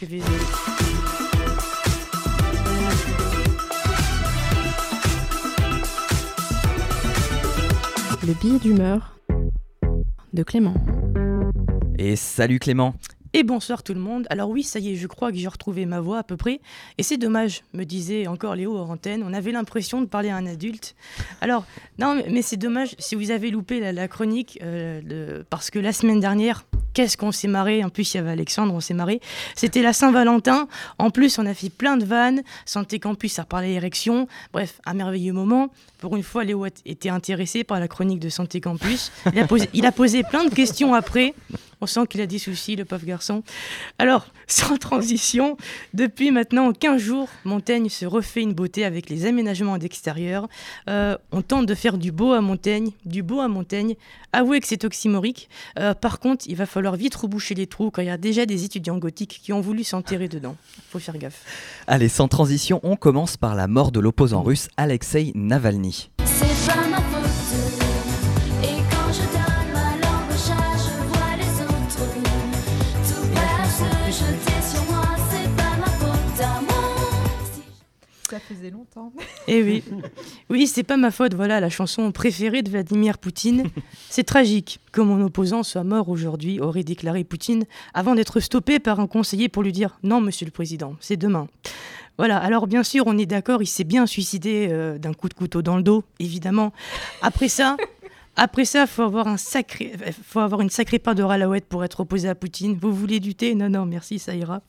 Le billet d'humeur de Clément. Et salut Clément et bonsoir tout le monde. Alors oui, ça y est, je crois que j'ai retrouvé ma voix à peu près. Et c'est dommage, me disait encore Léo hors antenne. On avait l'impression de parler à un adulte. Alors, non, mais c'est dommage si vous avez loupé la, chronique, euh, parce que la semaine dernière, qu'est-ce qu'on s'est marré. En plus, il y avait Alexandre, on s'est marré. C'était la Saint-Valentin. En plus, on a fait plein de vannes. Santé Campus a parlé érection. Bref, un merveilleux moment. Pour une fois, Léo était intéressé par la chronique de Santé Campus. Il a posé, il a posé plein de questions après. On sent qu'il a des soucis, le pauvre garçon. Alors, sans transition, depuis maintenant 15 jours, Montaigne se refait une beauté avec les aménagements d'extérieur. Euh, on tente de faire du beau à Montaigne, du beau à Montaigne. Avouez que c'est oxymorique. Euh, par contre, il va falloir vite reboucher les trous quand il y a déjà des étudiants gothiques qui ont voulu s'enterrer dedans. Faut faire gaffe. Allez, sans transition, on commence par la mort de l'opposant russe Alexei Navalny. Faisait longtemps. Eh oui, oui, c'est pas ma faute. Voilà la chanson préférée de Vladimir Poutine. C'est tragique que mon opposant soit mort aujourd'hui, aurait déclaré Poutine, avant d'être stoppé par un conseiller pour lui dire non, Monsieur le Président, c'est demain. Voilà, alors bien sûr, on est d'accord, il s'est bien suicidé euh, d'un coup de couteau dans le dos, évidemment. Après ça, après ça, faut avoir un sacré, faut avoir une sacrée part de ralaouette pour être opposé à Poutine. Vous voulez du thé Non, non, merci, ça ira.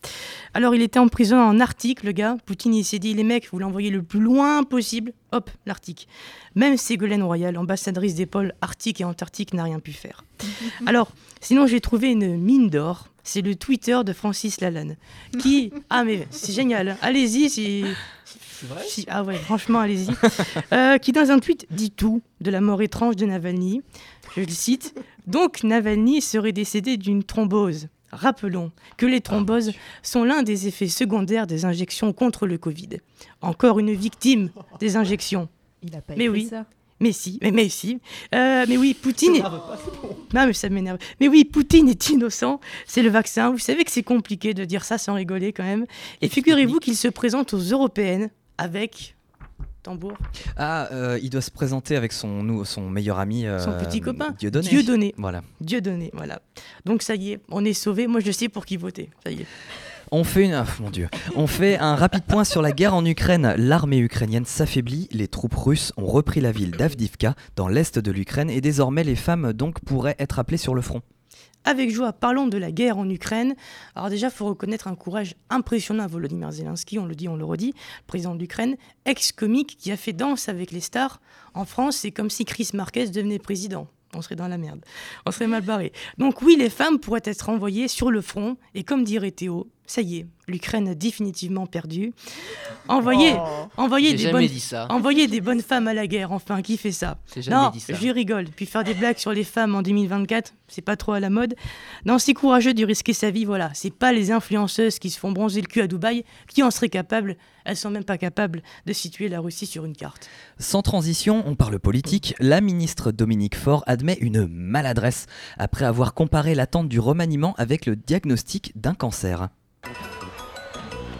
Alors, il était en prison en Arctique, le gars. Poutine, il s'est dit, les mecs, vous l'envoyez le plus loin possible. Hop, l'Arctique. Même Ségolène Royal, ambassadrice des pôles Arctique et Antarctique, n'a rien pu faire. Alors, sinon, j'ai trouvé une mine d'or. C'est le Twitter de Francis Lalanne. Qui. Ah, mais c'est génial. Allez-y, si ah ouais, franchement, allez-y. Euh, qui, dans un tweet, dit tout de la mort étrange de Navalny. Je le cite. Donc, Navalny serait décédé d'une thrombose. Rappelons que les thromboses sont l'un des effets secondaires des injections contre le Covid. Encore une victime des injections. Il a pas mais oui. ça? Mais si, mais, mais si. Euh, mais oui, Poutine est... Non, mais ça m'énerve. Mais oui, Poutine est innocent. C'est le vaccin. Vous savez que c'est compliqué de dire ça sans rigoler quand même. Et figurez-vous qu'il se présente aux européennes avec tambour. Ah, euh, il doit se présenter avec son, son meilleur ami. Euh, son petit copain. Dieudonné. Dieudonné. Voilà. Dieudonné, voilà. Donc ça y est, on est sauvé. Moi, je sais pour qui voter. Ça y est. On fait, une... Ah, on fait un rapide point sur la guerre en Ukraine. L'armée ukrainienne s'affaiblit, les troupes russes ont repris la ville d'Avdivka dans l'est de l'Ukraine et désormais les femmes donc pourraient être appelées sur le front. Avec joie, parlons de la guerre en Ukraine. Alors déjà, il faut reconnaître un courage impressionnant à Volodymyr Zelensky, on le dit, on le redit, président de l'Ukraine, ex-comique qui a fait danse avec les stars. En France, c'est comme si Chris Marquez devenait président on serait dans la merde. On serait mal barré. Donc oui, les femmes pourraient être envoyées sur le front. Et comme dirait Théo, ça y est, l'Ukraine a définitivement perdu. Envoyez, oh. des bonnes, envoyez des bonnes femmes à la guerre. Enfin, qui fait ça? Non, je rigole. Puis faire des blagues sur les femmes en 2024, c'est pas trop à la mode. Non, c'est courageux de risquer sa vie. Voilà, c'est pas les influenceuses qui se font bronzer le cul à Dubaï qui en seraient capables. Elles sont même pas capables de situer la Russie sur une carte. Sans transition, on parle politique. La ministre Dominique Faure admet une maladresse après avoir comparé l'attente du remaniement avec le diagnostic d'un cancer.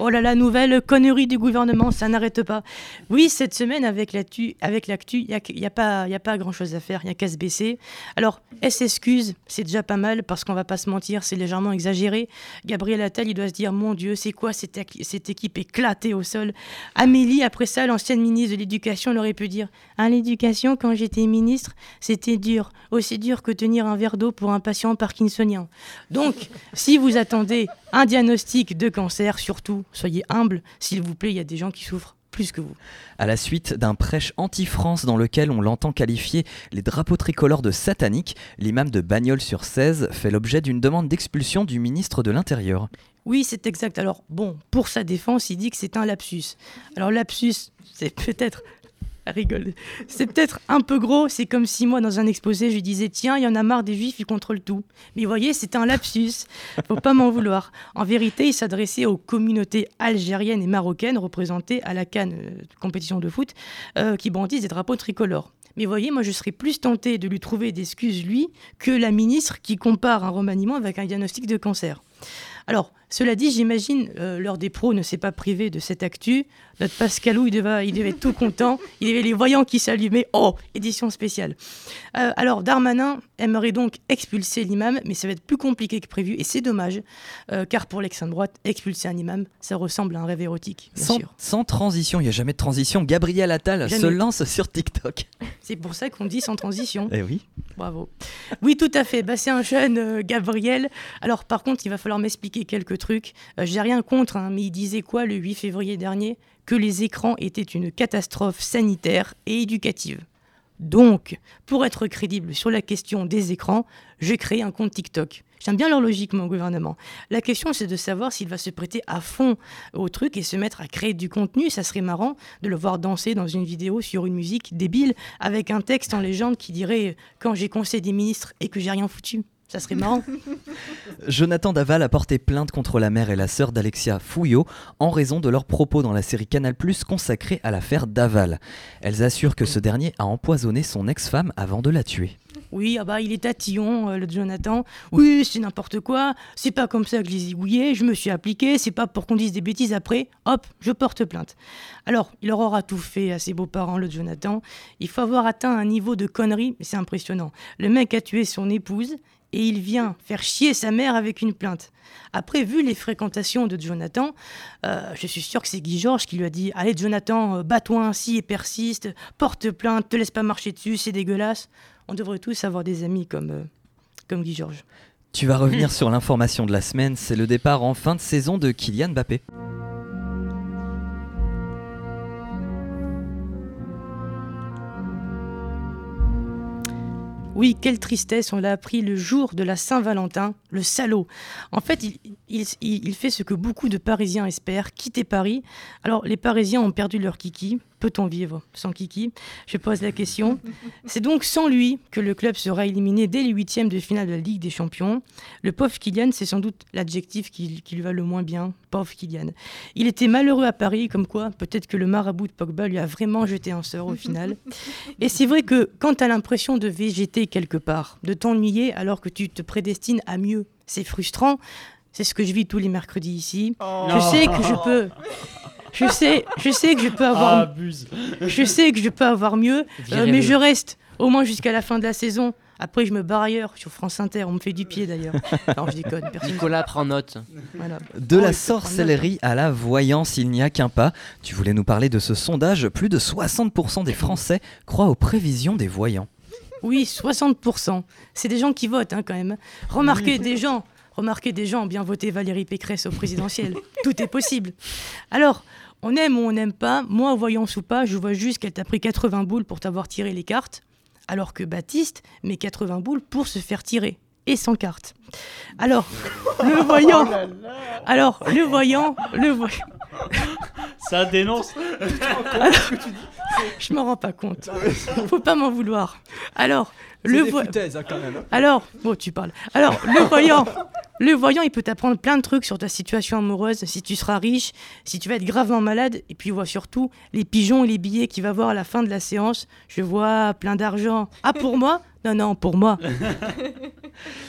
Oh là là, nouvelle connerie du gouvernement, ça n'arrête pas. Oui, cette semaine, avec l'actu, il n'y a, y a, pas, a pas grand-chose à faire, il n'y a qu'à se baisser. Alors, elle s'excuse, c'est déjà pas mal, parce qu'on va pas se mentir, c'est légèrement exagéré. Gabriel Attal, il doit se dire, mon Dieu, c'est quoi cette, équipe éclatée au sol? Amélie, après ça, l'ancienne ministre de l'Éducation, elle aurait pu dire, hein, l'éducation, quand j'étais ministre, c'était dur, aussi dur que tenir un verre d'eau pour un patient parkinsonien. Donc, si vous attendez un diagnostic de cancer, surtout, soyez humble, s'il vous plaît, il y a des gens qui souffrent plus que vous. À la suite d'un prêche anti-France dans lequel on l'entend qualifier les drapeaux tricolores de sataniques, l'imam de Bagnols sur 16 fait l'objet d'une demande d'expulsion du ministre de l'Intérieur. Oui, c'est exact. Alors, bon, pour sa défense, il dit que c'est un lapsus. Alors, lapsus, c'est peut-être rigole. C'est peut-être un peu gros, c'est comme si moi, dans un exposé, je disais Tiens, il y en a marre des juifs, ils contrôlent tout. Mais vous voyez, c'était un lapsus. Faut pas m'en vouloir. En vérité, il s'adressait aux communautés algériennes et marocaines représentées à la Cannes, euh, compétition de foot, euh, qui brandissent des drapeaux tricolores. Mais voyez, moi, je serais plus tenté de lui trouver d'excuses, lui, que la ministre qui compare un remaniement avec un diagnostic de cancer. Alors, Cela dit, j'imagine, euh, l'heure des pros ne s'est pas privé de cette actu. Notre Pascalou, il devait, il devait être tout content. Il y avait les voyants qui s'allumaient. Oh, édition spéciale. Euh, alors, Darmanin aimerait donc expulser l'imam, mais ça va être plus compliqué que prévu. Et c'est dommage, euh, car pour l'extrême droite, expulser un imam, ça ressemble à un rêve érotique, bien Sans, sûr. sans transition, il n'y a jamais de transition. Gabriel Attal se lance sur TikTok. C'est pour ça qu'on dit sans transition. Eh oui. Bravo. Oui, tout à fait. Bah, c'est un jeune Gabriel. Alors, par contre, il va falloir m'expliquer quelques trucs. Euh, J'ai rien contre, hein, mais il disait quoi le 8 février dernier? Que les écrans étaient une catastrophe sanitaire et éducative. Donc, pour être crédible sur la question des écrans, j'ai créé un compte TikTok. J'aime bien leur logique, mon gouvernement. La question, c'est de savoir s'il va se prêter à fond au truc et se mettre à créer du contenu. Ça serait marrant de le voir danser dans une vidéo sur une musique débile avec un texte en légende qui dirait Quand j'ai conseil des ministres et que j'ai rien foutu. Ça serait marrant. Jonathan Daval a porté plainte contre la mère et la sœur d'Alexia Fouillot en raison de leurs propos dans la série Canal Plus consacrée à l'affaire Daval. Elles assurent que ce dernier a empoisonné son ex-femme avant de la tuer. Oui, ah bah, il est tatillon, euh, le Jonathan. Oui, c'est n'importe quoi. C'est pas comme ça que je les zigouillais. Je me suis appliqué. C'est pas pour qu'on dise des bêtises après. Hop, je porte plainte. Alors, il leur aura tout fait à ses beaux-parents, le Jonathan. Il faut avoir atteint un niveau de connerie, mais c'est impressionnant. Le mec a tué son épouse et il vient faire chier sa mère avec une plainte. Après, vu les fréquentations de Jonathan, euh, je suis sûr que c'est Guy Georges qui lui a dit Allez, Jonathan, euh, bats-toi ainsi et persiste, porte plainte, te laisse pas marcher dessus, c'est dégueulasse. On devrait tous avoir des amis comme, euh, comme Guy Georges. Tu vas revenir sur l'information de la semaine, c'est le départ en fin de saison de Kylian Mbappé. Oui, quelle tristesse, on l'a appris le jour de la Saint-Valentin, le salaud. En fait, il, il- fait ce que beaucoup de Parisiens espèrent, quitter Paris. Alors, les Parisiens ont perdu leur kiki. Peut-on vivre sans kiki? Je pose la question. C'est donc sans lui que le club sera éliminé dès les huitièmes de finale de la Ligue des Champions. Le pauvre Kylian, c'est sans doute l'adjectif qui, qui lui va le moins bien. Pauvre Kylian. Il était malheureux à Paris, comme quoi peut-être que le marabout de Pogba lui a vraiment jeté un sort au final. Et c'est vrai que quand tu as l'impression de végéter quelque part, de t'ennuyer alors que tu te prédestines à mieux, c'est frustrant. C'est ce que je vis tous les mercredis ici. Je sais que je peux. Je sais, je sais que je peux avoir. abuse. Je sais que je peux avoir mieux, euh, mais je reste au moins jusqu'à la fin de la saison. Après, je me barre ailleurs sur France Inter. On me fait du pied d'ailleurs. Non, je déconne. Personne. Nicolas prend note. Voilà. De Oh, la prendre sorcellerie à la voyance, il n'y a qu'un pas. Tu voulais nous parler de ce sondage, plus de 60% des Français croient aux prévisions des voyants. Oui, 60%. C'est des gens qui votent hein, quand même. Remarquez des gens. Remarquez des gens ont bien voté Valérie Pécresse au présidentiel. Tout est possible. Alors, on aime ou on n'aime pas. Moi, voyance ou pas, je vois juste qu'elle t'a pris 80 boules pour t'avoir tiré les cartes. Alors que Baptiste met 80 boules pour se faire tirer. Et sans carte. Alors, le voyant. Alors, le voyant. Le voyant. Ça dénonce. Je m'en rends pas compte. Faut pas m'en vouloir. Alors, le voyant. Alors, bon, tu parles. Alors, le voyant, le voyant, il peut t'apprendre plein de trucs sur ta situation amoureuse, si tu seras riche, si tu vas être gravement malade, et puis il voit surtout les pigeons et les billets qu'il va voir à la fin de la séance. Je vois plein d'argent. Ah, pour moi? Non, non, pour moi.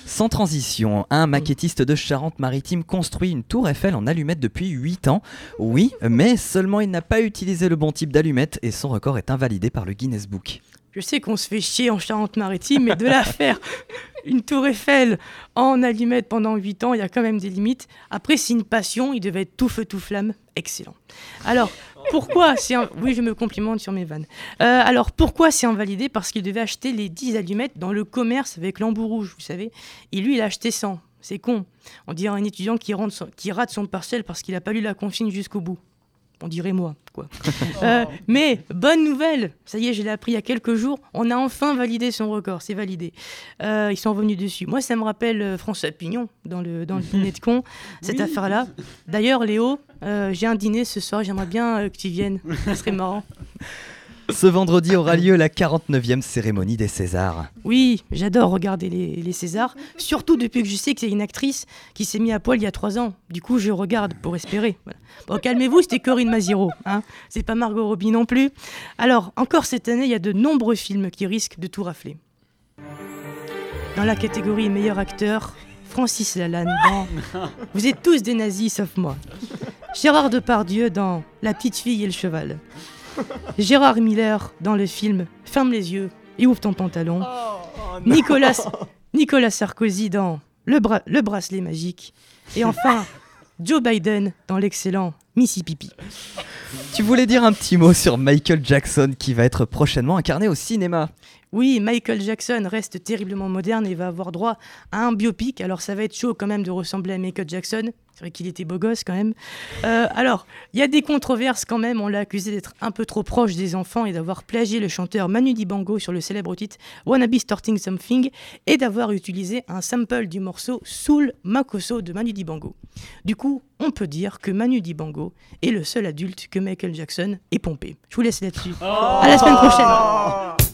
Sans transition, un maquettiste de Charente-Maritime construit une tour Eiffel en allumettes depuis 8 ans. Oui, mais seulement il n'a pas utilisé le bon type d'allumette et son record est invalidé par le Guinness Book. Je sais qu'on se fait chier en Charente-Maritime, mais de la faire une tour Eiffel en allumette pendant 8 ans, il y a quand même des limites. Après, c'est une passion, il devait être tout feu, tout flamme. Excellent. Alors, pourquoi c'est... un- Oui, je me complimente sur mes vannes. Euh, alors, pourquoi c'est invalidé? Parce qu'il devait acheter les 10 allumettes dans le commerce avec l'embout rouge, vous savez. Et lui, il a acheté 100. C'est con. On dirait un étudiant qui, rentre son- qui rate son partiel parce qu'il n'a pas lu la consigne jusqu'au bout. On dirait moi, quoi. Euh, mais bonne nouvelle, ça y est, je l'ai appris il y a quelques jours. On a enfin validé son record, c'est validé. Euh, ils sont revenus dessus. Moi, ça me rappelle euh, François Pignon dans le dans le dîner de con, cette affaire-là. D'ailleurs, Léo, euh, j'ai un dîner ce soir. J'aimerais bien euh, que tu viennes. Ça serait marrant. Ce vendredi aura lieu la 49e cérémonie des Césars. Oui, j'adore regarder les, les Césars, surtout depuis que je sais que c'est une actrice qui s'est mise à poil il y a trois ans. Du coup, je regarde pour espérer. Voilà. Bon, calmez-vous, c'était Corinne Maziro, hein. C'est pas Margot Robbie non plus. Alors, encore cette année, il y a de nombreux films qui risquent de tout rafler. Dans la catégorie meilleur acteur, Francis Lalanne dans Vous êtes tous des nazis sauf moi. Gérard Depardieu dans La petite fille et le cheval. Gérard Miller dans le film Ferme les yeux et ouvre ton pantalon. Nicolas, Sarkozy dans le, le bracelet magique. Et enfin, Joe Biden dans l'excellent Mississippi. Tu voulais dire un petit mot sur Michael Jackson qui va être prochainement incarné au cinéma. Oui, Michael Jackson reste terriblement moderne et va avoir droit à un biopic. Alors ça va être chaud quand même de ressembler à Michael Jackson. C'est vrai qu'il était beau gosse quand même. Euh, alors, il y a des controverses quand même. On l'a accusé d'être un peu trop proche des enfants et d'avoir plagié le chanteur Manu Dibango sur le célèbre titre Wanna Be Starting Something et d'avoir utilisé un sample du morceau Soul Makoso de Manu Dibango. Du coup, on peut dire que Manu Dibango est le seul adulte que Michael Jackson ait pompé. Je vous laisse là-dessus. À la semaine prochaine.